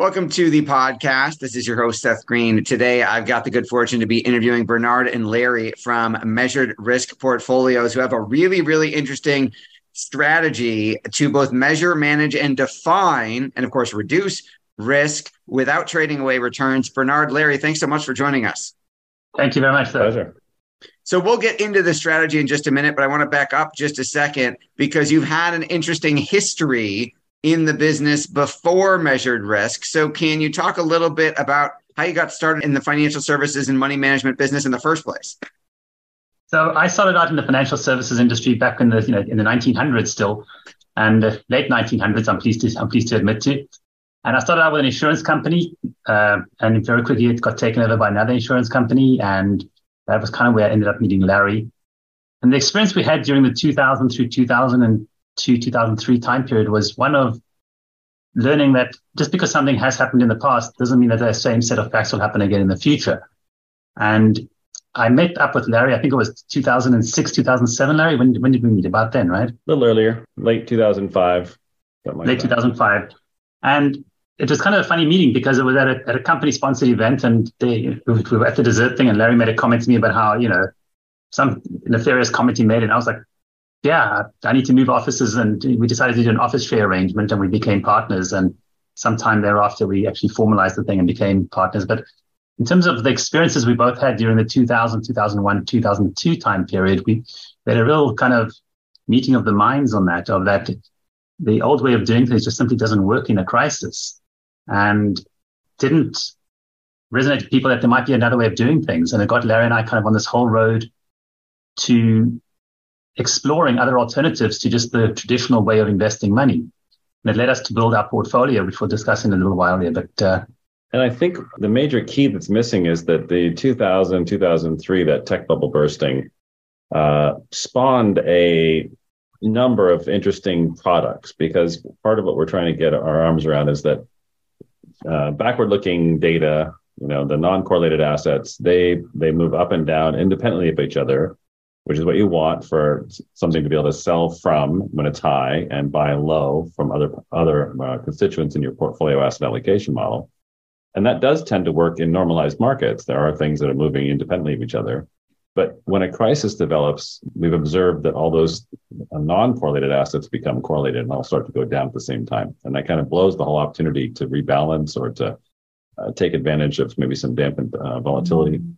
Welcome to the podcast. This is your host, Seth Green. Today, I've got the good fortune to be interviewing Bernard and Larry from Measured Risk Portfolios, who have a really, really interesting strategy to both measure, manage, and define, and of course, reduce risk without trading away returns. Bernard, Larry, thanks so much for joining us. Thank you very much. Pleasure. So we'll get into the strategy in just a minute, but I want to back up just a second because you've had an interesting history in the business before measured risk. So, can you talk a little bit about how you got started in the financial services and money management business in the first place? So, I started out in the financial services industry back in the you know in the 1900s still, and late 1900s. I'm pleased to I'm pleased to admit to. And I started out with an insurance company, uh, and very quickly it got taken over by another insurance company, and that was kind of where I ended up meeting Larry. And the experience we had during the 2000 through 2000 2003 time period was one of learning that just because something has happened in the past doesn't mean that the same set of facts will happen again in the future. And I met up with Larry, I think it was 2006, 2007, Larry. When, when did we meet? About then, right? A little earlier, late 2005. Like late that. 2005. And it was kind of a funny meeting because it was at a, at a company sponsored event and they, we were at the dessert thing and Larry made a comment to me about how, you know, some nefarious comment he made. And I was like, yeah, I need to move offices. And we decided to do an office share arrangement and we became partners. And sometime thereafter, we actually formalized the thing and became partners. But in terms of the experiences we both had during the 2000, 2001, 2002 time period, we had a real kind of meeting of the minds on that, of that the old way of doing things just simply doesn't work in a crisis and didn't resonate to people that there might be another way of doing things. And it got Larry and I kind of on this whole road to exploring other alternatives to just the traditional way of investing money. And it led us to build our portfolio, which we'll discuss in a little while here. But uh, and I think the major key that's missing is that the 2000, 2003, that tech bubble bursting, uh, spawned a number of interesting products because part of what we're trying to get our arms around is that uh, backward-looking data, you know, the non-correlated assets, they they move up and down independently of each other which is what you want for something to be able to sell from when it's high and buy low from other other uh, constituents in your portfolio asset allocation model. And that does tend to work in normalized markets. There are things that are moving independently of each other. But when a crisis develops, we've observed that all those non-correlated assets become correlated and all start to go down at the same time. And that kind of blows the whole opportunity to rebalance or to uh, take advantage of maybe some dampened uh, volatility. Mm-hmm.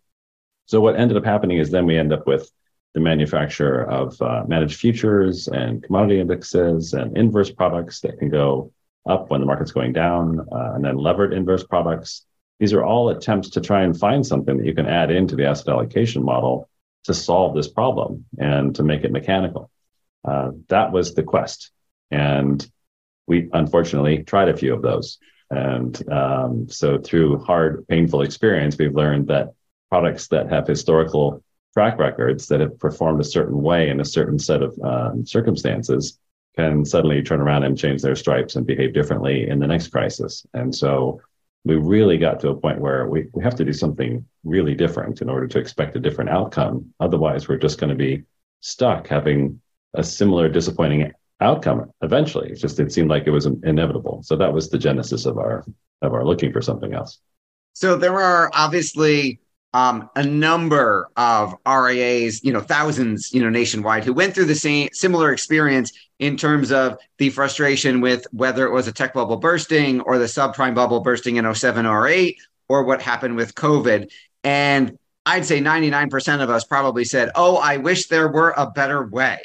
So what ended up happening is then we end up with the manufacture of uh, managed futures and commodity indexes and inverse products that can go up when the market's going down, uh, and then levered inverse products. These are all attempts to try and find something that you can add into the asset allocation model to solve this problem and to make it mechanical. Uh, that was the quest. And we unfortunately tried a few of those. And um, so through hard, painful experience, we've learned that products that have historical track records that have performed a certain way in a certain set of um, circumstances can suddenly turn around and change their stripes and behave differently in the next crisis. And so we really got to a point where we, we have to do something really different in order to expect a different outcome. Otherwise, we're just going to be stuck having a similar disappointing outcome eventually. It's just it seemed like it was inevitable. So that was the genesis of our of our looking for something else. So there are obviously um, a number of RIAs, you know, thousands, you know, nationwide who went through the same similar experience in terms of the frustration with whether it was a tech bubble bursting or the subprime bubble bursting in 07 or 08 or what happened with COVID. And I'd say 99% of us probably said, Oh, I wish there were a better way.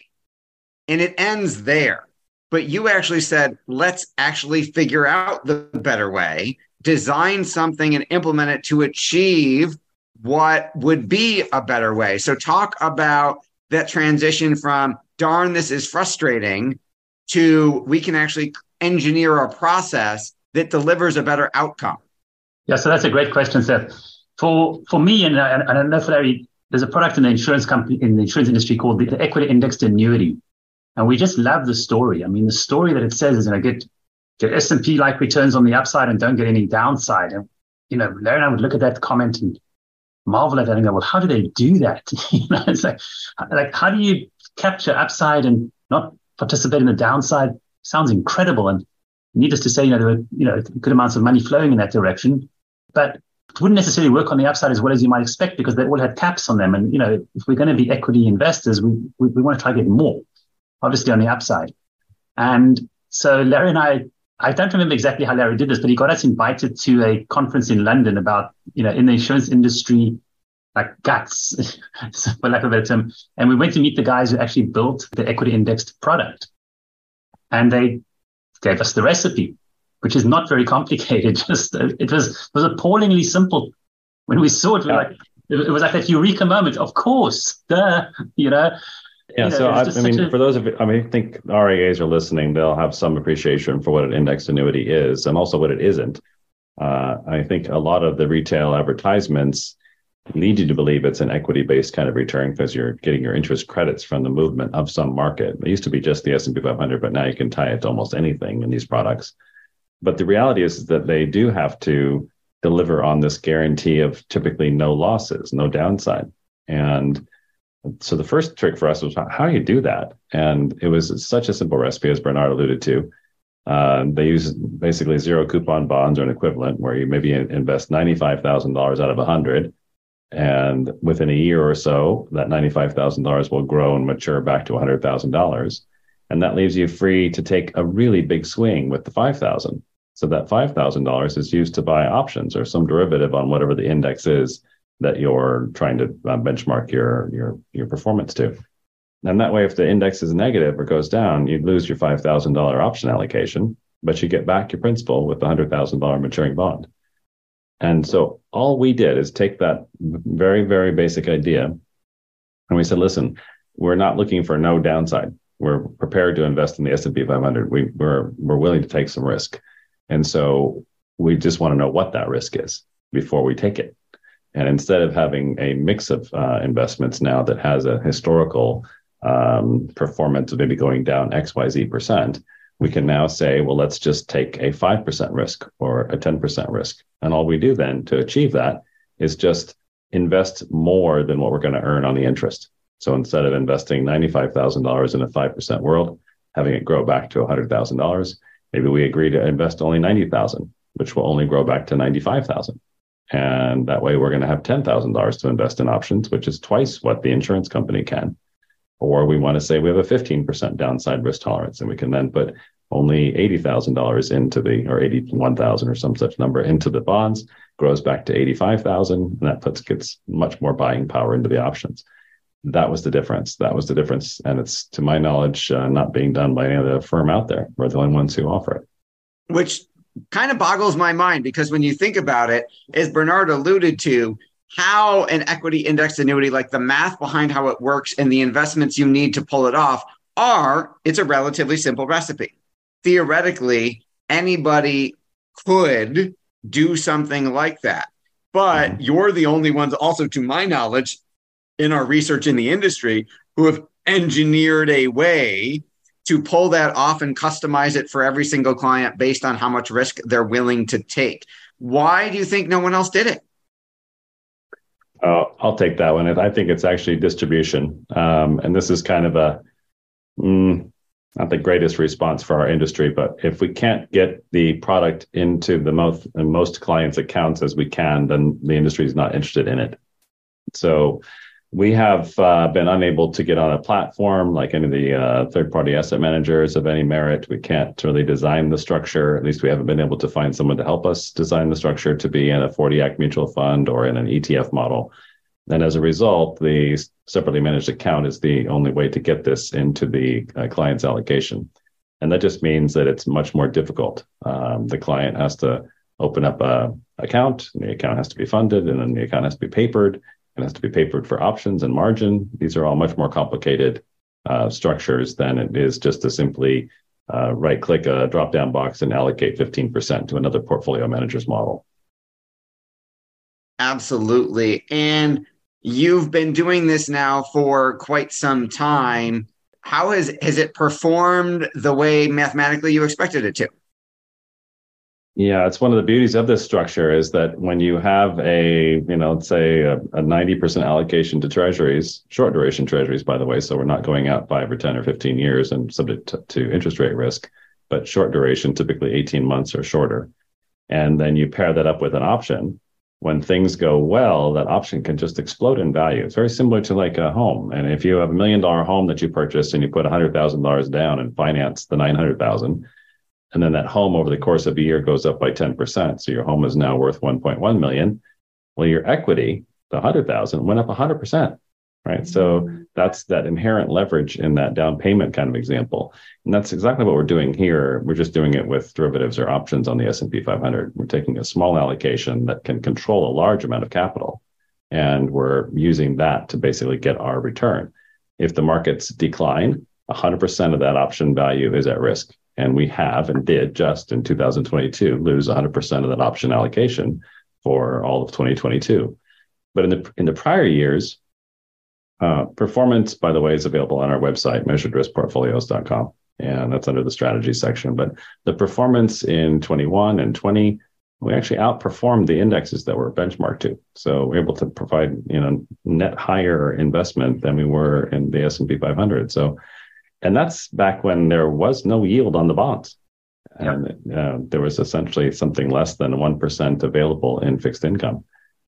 And it ends there. But you actually said, let's actually figure out the better way, design something and implement it to achieve what would be a better way. So, talk about that transition from darn, this is frustrating to we can actually engineer a process that delivers a better outcome. Yeah, so that's a great question, Seth. for for me, and, and I know for Larry, there's a product in the insurance company in the insurance industry called the, the equity indexed annuity, and we just love the story. I mean, the story that it says is, you know, get get S and P like returns on the upside and don't get any downside. And you know, Larry and I would look at that comment and marvel at that and go, well, how do they do that? you know, it's like, like how do you capture upside and not participate in the downside? Sounds incredible. And needless to say, you know, there were you know good amounts of money flowing in that direction, but it wouldn't necessarily work on the upside as well as you might expect because they all had caps on them. And you know, if we're going to be equity investors, we we, we want to try to get more, obviously on the upside. And so Larry and I, I don't remember exactly how Larry did this, but he got us invited to a conference in London about you know in the insurance industry like guts, for lack of a better term. And we went to meet the guys who actually built the equity indexed product. And they gave us the recipe, which is not very complicated. Just it was it was appallingly simple. When we saw it, we like it was like that eureka moment. Of course, duh, you know. Yeah, you know, so I, I mean, a, for those of you, I mean, I think RIAs are listening, they'll have some appreciation for what an indexed annuity is and also what it isn't. Uh, I think a lot of the retail advertisements lead you to believe it's an equity based kind of return because you're getting your interest credits from the movement of some market. It used to be just the S&P 500, but now you can tie it to almost anything in these products. But the reality is that they do have to deliver on this guarantee of typically no losses, no downside. And so the first trick for us was how do you do that? And it was such a simple recipe, as Bernard alluded to. Uh, they use basically zero coupon bonds or an equivalent where you maybe invest $95,000 out of 100 and within a year or so, that $95,000 will grow and mature back to $100,000. And that leaves you free to take a really big swing with the 5,000. So that $5,000 is used to buy options or some derivative on whatever the index is that you're trying to uh, benchmark your, your, your performance to. And that way, if the index is negative or goes down, you'd lose your $5,000 option allocation, but you get back your principal with the $100,000 maturing bond. And so all we did is take that very, very basic idea and we said, listen, we're not looking for no downside. We're prepared to invest in the S&P 500. We, we're, we're willing to take some risk. And so we just want to know what that risk is before we take it. And instead of having a mix of uh, investments now that has a historical um, performance of maybe going down XYZ percent, we can now say, well, let's just take a 5% risk or a 10% risk. And all we do then to achieve that is just invest more than what we're going to earn on the interest. So instead of investing $95,000 in a 5% world, having it grow back to $100,000, maybe we agree to invest only 90,000, which will only grow back to 95,000. And that way we're going to have $10,000 to invest in options, which is twice what the insurance company can. Or we want to say we have a 15% downside risk tolerance, and we can then put only $80,000 into the, or 81,000 or some such number into the bonds, grows back to 85,000, and that puts, gets much more buying power into the options. That was the difference. That was the difference. And it's, to my knowledge, uh, not being done by any other firm out there. We're the only ones who offer it. Which kind of boggles my mind because when you think about it, as Bernard alluded to, how an equity index annuity, like the math behind how it works and the investments you need to pull it off, are it's a relatively simple recipe. Theoretically, anybody could do something like that. But mm-hmm. you're the only ones, also to my knowledge, in our research in the industry, who have engineered a way to pull that off and customize it for every single client based on how much risk they're willing to take. Why do you think no one else did it? Uh, I'll take that one. I think it's actually distribution. Um, and this is kind of a mm, not the greatest response for our industry, but if we can't get the product into the most most clients' accounts as we can, then the industry is not interested in it. So we have uh, been unable to get on a platform like any of the uh, third party asset managers of any merit. We can't really design the structure. At least we haven't been able to find someone to help us design the structure to be in a 40 Act mutual fund or in an ETF model. And as a result, the separately managed account is the only way to get this into the uh, client's allocation. And that just means that it's much more difficult. Um, the client has to open up a account, the account has to be funded, and then the account has to be papered has to be papered for options and margin. These are all much more complicated uh, structures than it is just to simply uh, right click a drop down box and allocate 15% to another portfolio manager's model. Absolutely. And you've been doing this now for quite some time. How has has it performed the way mathematically you expected it to? Yeah, it's one of the beauties of this structure is that when you have a, you know, let's say a, a 90% allocation to treasuries, short duration treasuries, by the way, so we're not going out five or 10 or 15 years and subject to, to interest rate risk, but short duration, typically 18 months or shorter. And then you pair that up with an option. When things go well, that option can just explode in value. It's very similar to like a home. And if you have a million dollar home that you purchased and you put $100,000 down and finance the 900,000, and then that home over the course of a year goes up by 10%. So your home is now worth 1.1 million. Well, your equity, the 100,000 went up 100%. Right. So mm-hmm. that's that inherent leverage in that down payment kind of example. And that's exactly what we're doing here. We're just doing it with derivatives or options on the S&P 500. We're taking a small allocation that can control a large amount of capital and we're using that to basically get our return. If the markets decline, 100% of that option value is at risk. And we have and did just in 2022 lose 100% of that option allocation for all of 2022. But in the in the prior years, uh, performance, by the way, is available on our website, measuredriskportfolios.com, and that's under the strategy section. But the performance in 21 and 20, we actually outperformed the indexes that were benchmarked to. So we're able to provide, you know, net higher investment than we were in the S&P 500. So and that's back when there was no yield on the bonds. And uh, there was essentially something less than 1% available in fixed income.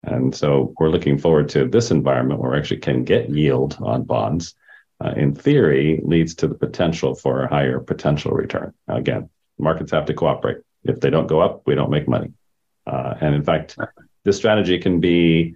And so we're looking forward to this environment where we actually can get yield on bonds. Uh, in theory, leads to the potential for a higher potential return. Again, markets have to cooperate. If they don't go up, we don't make money. Uh, and in fact, this strategy can be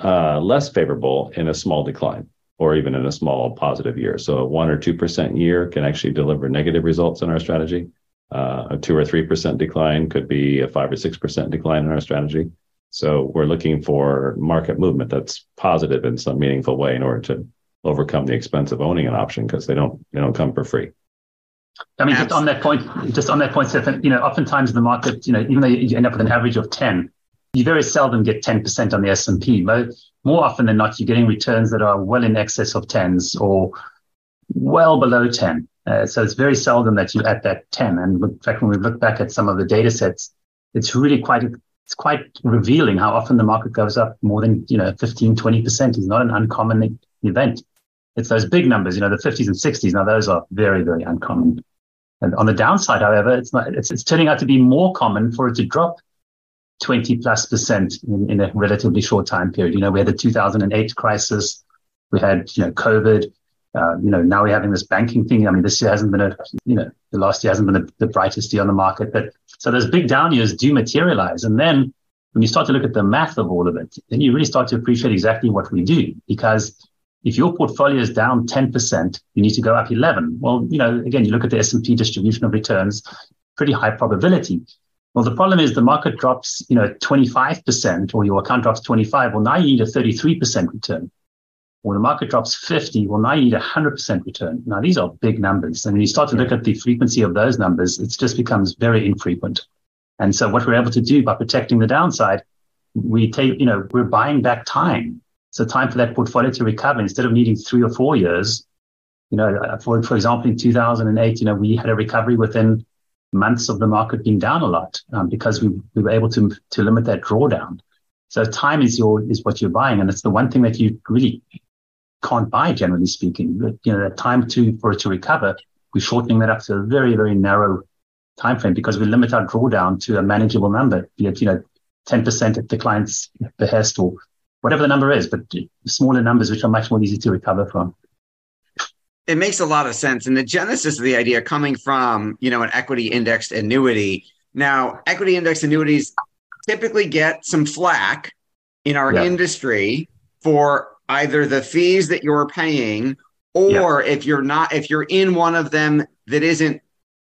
uh, less favorable in a small decline or even in a small positive year. So a one or 2% year can actually deliver negative results in our strategy. Uh, a two or 3% decline could be a five or 6% decline in our strategy. So we're looking for market movement that's positive in some meaningful way in order to overcome the expense of owning an option because they don't, they don't come for free. I mean, just on that point, just on that point, Stephan, you know, oftentimes the market, you know, even though you end up with an average of 10, you very seldom get 10% on the S&P. More often than not, you're getting returns that are well in excess of 10s or well below 10. Uh, so it's very seldom that you're at that 10. And in fact, when we look back at some of the data sets, it's really quite it's quite revealing how often the market goes up more than you know 15 20% is not an uncommon event it's those big numbers you know the 50s and 60s now those are very very uncommon and on the downside however it's not it's, it's turning out to be more common for it to drop 20 plus percent in, in a relatively short time period. You know, we had the 2008 crisis, we had, you know, COVID, uh, you know, now we're having this banking thing. I mean, this year hasn't been a, you know, the last year hasn't been the, the brightest year on the market. But so those big down years do materialize. And then when you start to look at the math of all of it, then you really start to appreciate exactly what we do. Because if your portfolio is down 10%, you need to go up 11. Well, you know, again, you look at the S&P distribution of returns, pretty high probability. Well, the problem is the market drops, you know, 25% or your account drops 25. Well, now you need a 33% return. Or the market drops 50. Well, now you need a 100% return. Now, these are big numbers. And when you start to look at the frequency of those numbers, it just becomes very infrequent. And so what we're able to do by protecting the downside, we take, you know, we're buying back time. So time for that portfolio to recover instead of needing three or four years. You know, for, for example, in 2008, you know, we had a recovery within months of the market being down a lot um, because we, we were able to to limit that drawdown. So time is your is what you're buying, and it's the one thing that you really can't buy, generally speaking. But, you know, that time to for it to recover, we're shortening that up to a very very narrow time frame because we limit our drawdown to a manageable number, be it you know 10% at the client's behest or whatever the number is, but smaller numbers which are much more easy to recover from it makes a lot of sense. And the genesis of the idea coming from, you know, an equity indexed annuity. Now, equity indexed annuities typically get some flack in our yeah. industry for either the fees that you're paying or yeah. if you're not if you're in one of them that isn't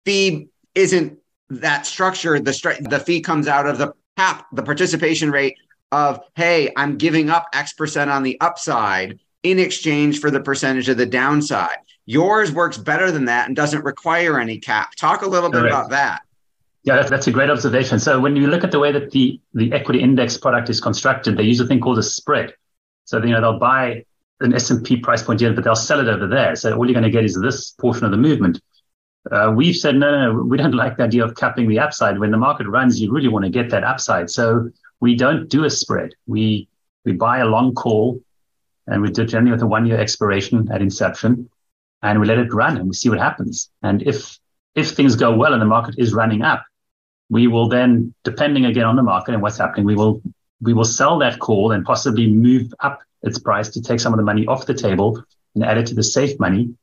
fee isn't that structure the stri- the fee comes out of the cap the participation rate of hey I'm giving up X percent on the upside in exchange for the percentage of the downside. Yours works better than that and doesn't require any cap. Talk a little bit about that. Yeah, that's, a great observation. So when you look at the way that the, the equity index product is constructed, they use a thing called a spread. So, you know, they'll buy an S&P price point here, but they'll sell it over there. So all you're going to get is this portion of the movement. Uh, we've said, no, no, no, we don't like the idea of capping the upside. When the market runs, you really want to get that upside. So we don't do a spread. We, we buy a long call and we do generally with a one year expiration at inception and we let it run and we see what happens. And if, if things go well and the market is running up, we will then, depending again on the market and what's happening, we will we will sell that call and possibly move up its price to take some of the money off the table and add it to the safe money,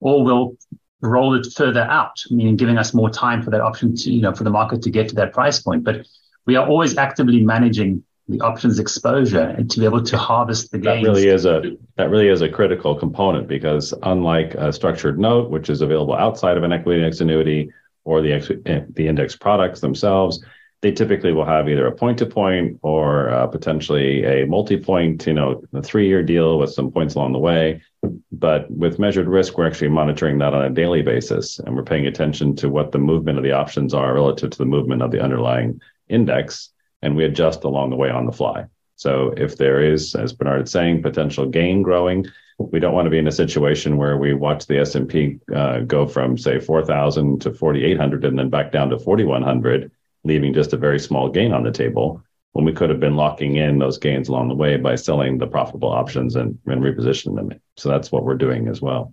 or we'll roll it further out, meaning giving us more time for that option to, you know, for the market to get to that price point. But we are always actively managing the options exposure and to be able to harvest the gains. That really is a that really is a critical component because unlike a structured note, which is available outside of an equity index annuity, or the, eh, the index products themselves, they typically will have either a point to point or uh, potentially a multi point, you know, a three year deal with some points along the way. But with measured risk, we're actually monitoring that on a daily basis and we're paying attention to what the movement of the options are relative to the movement of the underlying index. And we adjust along the way on the fly. So if there is, as Bernard is saying, potential gain growing, we don't want to be in a situation where we watch the S&P uh, go from say 4,000 to 4,800 and then back down to 4,100, leaving just a very small gain on the table when we could have been locking in those gains along the way by selling the profitable options and, and repositioning them. So that's what we're doing as well.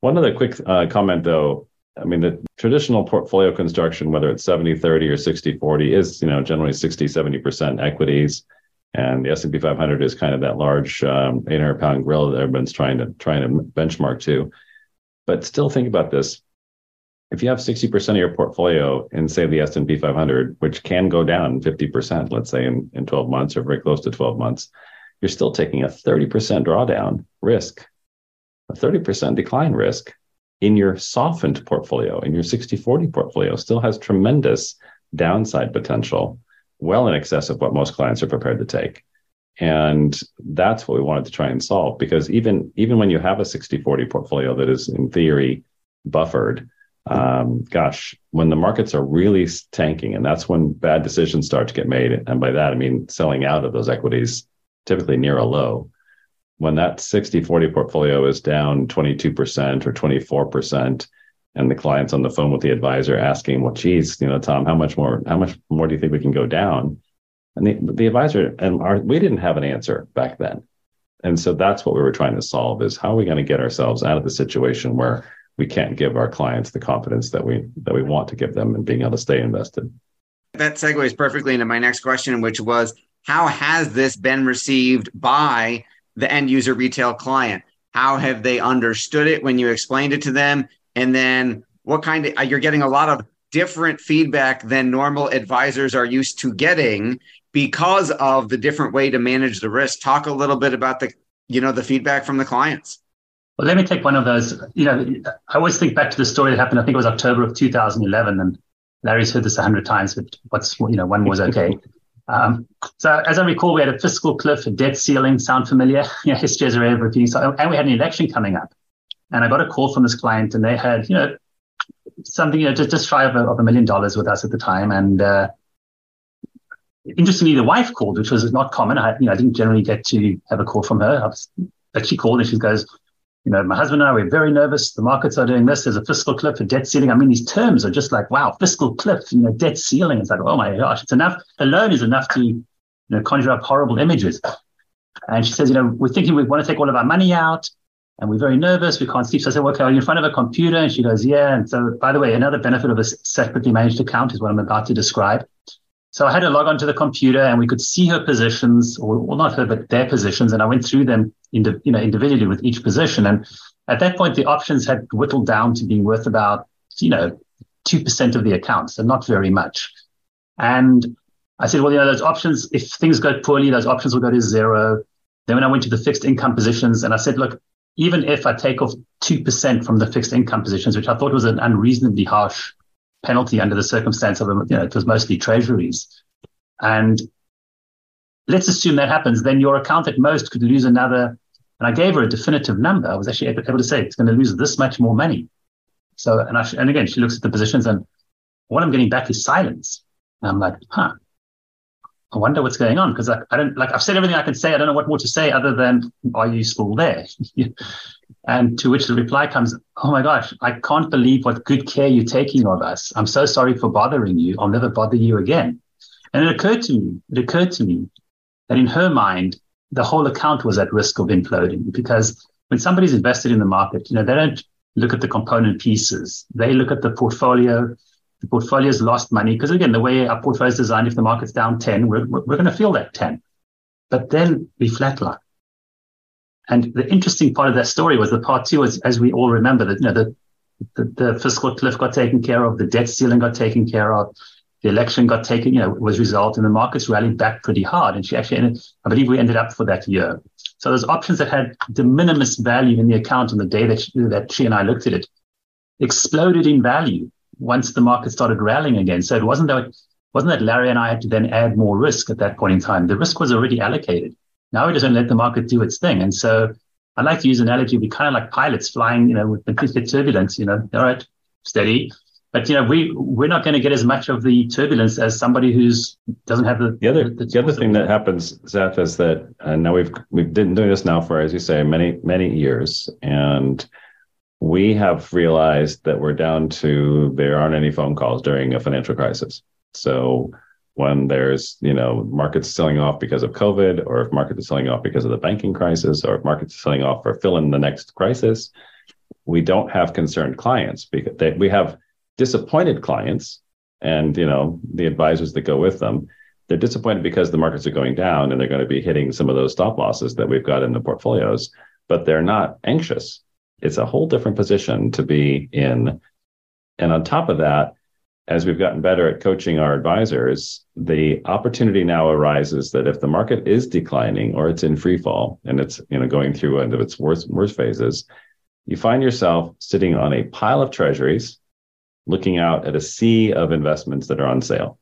One other quick uh, comment though, I mean, the traditional portfolio construction, whether it's 70, 30 or 60, 40 is, you know, generally 60, 70% equities and the S&P 500 is kind of that large um, 800 pound gorilla that everyone's trying to trying to benchmark to. But still think about this. If you have 60% of your portfolio in say the S&P 500, which can go down 50%, let's say in, in 12 months or very close to 12 months, you're still taking a 30% drawdown risk, a 30% decline risk in your softened portfolio, in your 60-40 portfolio still has tremendous downside potential well in excess of what most clients are prepared to take. And that's what we wanted to try and solve because even even when you have a 60-40 portfolio that is in theory buffered, um, gosh, when the markets are really tanking, and that's when bad decisions start to get made. And by that I mean selling out of those equities, typically near a low. When that 60-40 portfolio is down 22% or 24%, and the client's on the phone with the advisor asking, well, geez, you know, Tom, how much more, how much more do you think we can go down? And the, the advisor and our, we didn't have an answer back then. And so that's what we were trying to solve is how are we going to get ourselves out of the situation where we can't give our clients the confidence that we that we want to give them and being able to stay invested. That segues perfectly into my next question, which was how has this been received by the end user retail client? How have they understood it when you explained it to them? And then what kind of, you're getting a lot of different feedback than normal advisors are used to getting because of the different way to manage the risk. Talk a little bit about the, you know, the feedback from the clients. Well, let me take one of those. You know, I always think back to the story that happened. I think it was October of 2011, and Larry's heard this a hundred times. But what's you know, one was okay. Um, so as I recall, we had a fiscal cliff, a debt ceiling. Sound familiar? Yeah, history is a repeating. So, and we had an election coming up. And I got a call from this client, and they had, you know, something, you know, just, just shy of a, of a million dollars with us at the time. And uh, interestingly, the wife called, which was not common. I, you know, I didn't generally get to have a call from her. Was, but she called and she goes, you know, my husband and I, we're very nervous. The markets are doing this. There's a fiscal cliff, a debt ceiling. I mean, these terms are just like, wow, fiscal cliff, you know, debt ceiling. It's like, oh my gosh, it's enough. Alone is enough to, you know, conjure up horrible images. And she says, you know, we're thinking we want to take all of our money out and we're very nervous. We can't sleep. So I said, well, okay, are you in front of a computer? And she goes, yeah. And so, by the way, another benefit of a separately managed account is what I'm about to describe. So I had to log onto the computer and we could see her positions, or well, not her, but their positions. And I went through them, you know, individually with each position. And at that point, the options had whittled down to being worth about, you know, 2% of the account. So not very much. And I said, well, you know, those options, if things go poorly, those options will go to zero. Then when I went to the fixed income positions and I said, look, even if I take off 2% from the fixed income positions, which I thought was an unreasonably harsh penalty under the circumstance of, you know, it was mostly treasuries. And let's assume that happens, then your account at most could lose another. And I gave her a definitive number. I was actually able to say it's going to lose this much more money. So, and, I, and again, she looks at the positions and what I'm getting back is silence. And I'm like, huh, I wonder what's going on because I, I, don't like I've said everything I can say. I don't know what more to say other than are you still there? and to which the reply comes, Oh my gosh, I can't believe what good care you're taking of us. I'm so sorry for bothering you. I'll never bother you again. And it occurred to me, it occurred to me that in her mind, the whole account was at risk of imploding because when somebody's invested in the market, you know, they don't look at the component pieces. They look at the portfolio the portfolio's lost money. Because again, the way our portfolio is designed, if the market's down 10, we're, we're, going to feel that 10. But then we flatline. And the interesting part of that story was the part two, was, as we all remember, that you know, the, the, the fiscal cliff got taken care of, the debt ceiling got taken care of, the election got taken, you know, was resolved, and the markets rallied back pretty hard. And she actually ended, I believe we ended up for that year. So those options that had de minimis value in the account on the day that she, that she and I looked at it exploded in value once the market started rallying again. So it wasn't that wasn't that Larry and I had to then add more risk at that point in time. The risk was already allocated. Now we just don't let the market do its thing. And so I like to use an analogy. We kind of like pilots flying, you know, with the turbulence, you know, all right, steady. But you know, we we're not going to get as much of the turbulence as somebody who's doesn't have the the other the, the other thing that happens, Seth, is that uh, now we've we've been doing this now for, as you say, many many years, and we have realized that we're down to there aren't any phone calls during a financial crisis. So when there's, you know, markets selling off because of COVID, or if markets are selling off because of the banking crisis, or if markets are selling off for fill in the next crisis, we don't have concerned clients because they, we have disappointed clients and, you know, the advisors that go with them. They're disappointed because the markets are going down and they're going to be hitting some of those stop losses that we've got in the portfolios, but they're not anxious it's a whole different position to be in. And on top of that, as we've gotten better at coaching our advisors, the opportunity now arises that if the market is declining or it's in free fall and it's you know going through one of its worst worst phases, you find yourself sitting on a pile of treasuries, looking out at a sea of investments that are on sale.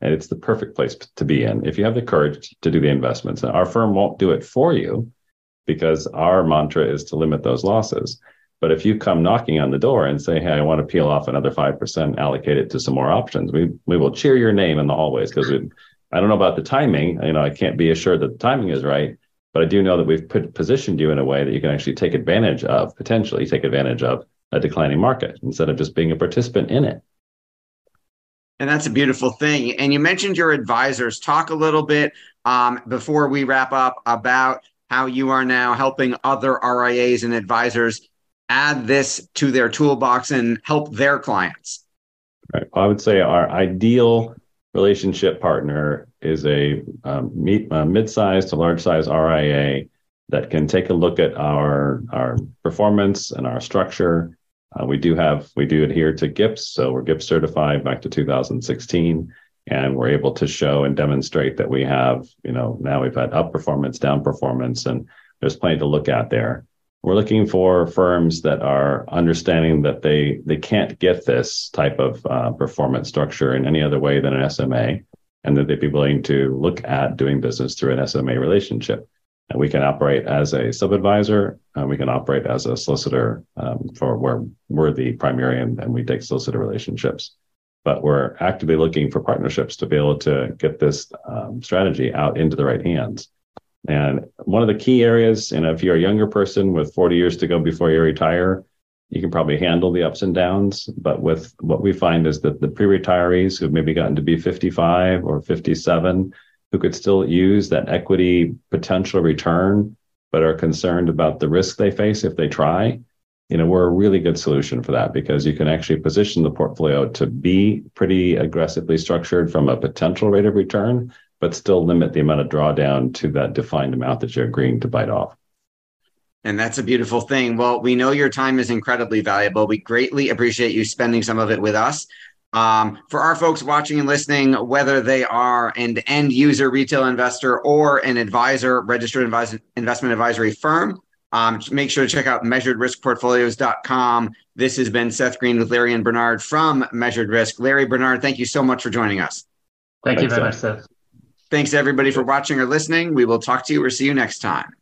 And it's the perfect place to be in if you have the courage to do the investments. And our firm won't do it for you, because our mantra is to limit those losses. But if you come knocking on the door and say, "Hey, I want to peel off another five percent, allocate it to some more options," we we will cheer your name in the hallways because I don't know about the timing. You know, I can't be assured that the timing is right, but I do know that we've put, positioned you in a way that you can actually take advantage of, potentially take advantage of a declining market instead of just being a participant in it. And that's a beautiful thing. And you mentioned your advisors. Talk a little bit um, before we wrap up about how you are now helping other RIAs and advisors add this to their toolbox and help their clients? Right. Well, I would say our ideal relationship partner is a, um, meet, a mid-sized to large-sized RIA that can take a look at our our performance and our structure. Uh, we do have we do adhere to GIPS, so we're GIPS certified back to 2016 and we're able to show and demonstrate that we have, you know, now we've had up performance, down performance, and there's plenty to look at there. We're looking for firms that are understanding that they they can't get this type of uh, performance structure in any other way than an SMA, and that they'd be willing to look at doing business through an SMA relationship. And we can operate as a sub advisor, and we can operate as a solicitor um, for where we're the primary and, and we take solicitor relationships but we're actively looking for partnerships to be able to get this um, strategy out into the right hands. And one of the key areas, know, if you're a younger person with 40 years to go before you retire, you can probably handle the ups and downs. But with what we find is that the pre-retirees who've maybe gotten to be 55 or 57, who could still use that equity potential return, but are concerned about the risk they face if they try, you know, we're a really good solution for that because you can actually position the portfolio to be pretty aggressively structured from a potential rate of return, but still limit the amount of drawdown to that defined amount that you're agreeing to bite off. And that's a beautiful thing. Well, we know your time is incredibly valuable. We greatly appreciate you spending some of it with us. Um, for our folks watching and listening, whether they are an end user retail investor or an advisor, registered investment advisory firm, um, make sure to check out measuredriskportfolios.com. This has been Seth Green with Larry and Bernard from Measured Risk. Larry, Bernard, thank you so much for joining us. Thank Thanks, you very much, Seth. Thanks everybody for watching or listening. We will talk to you or see you next time.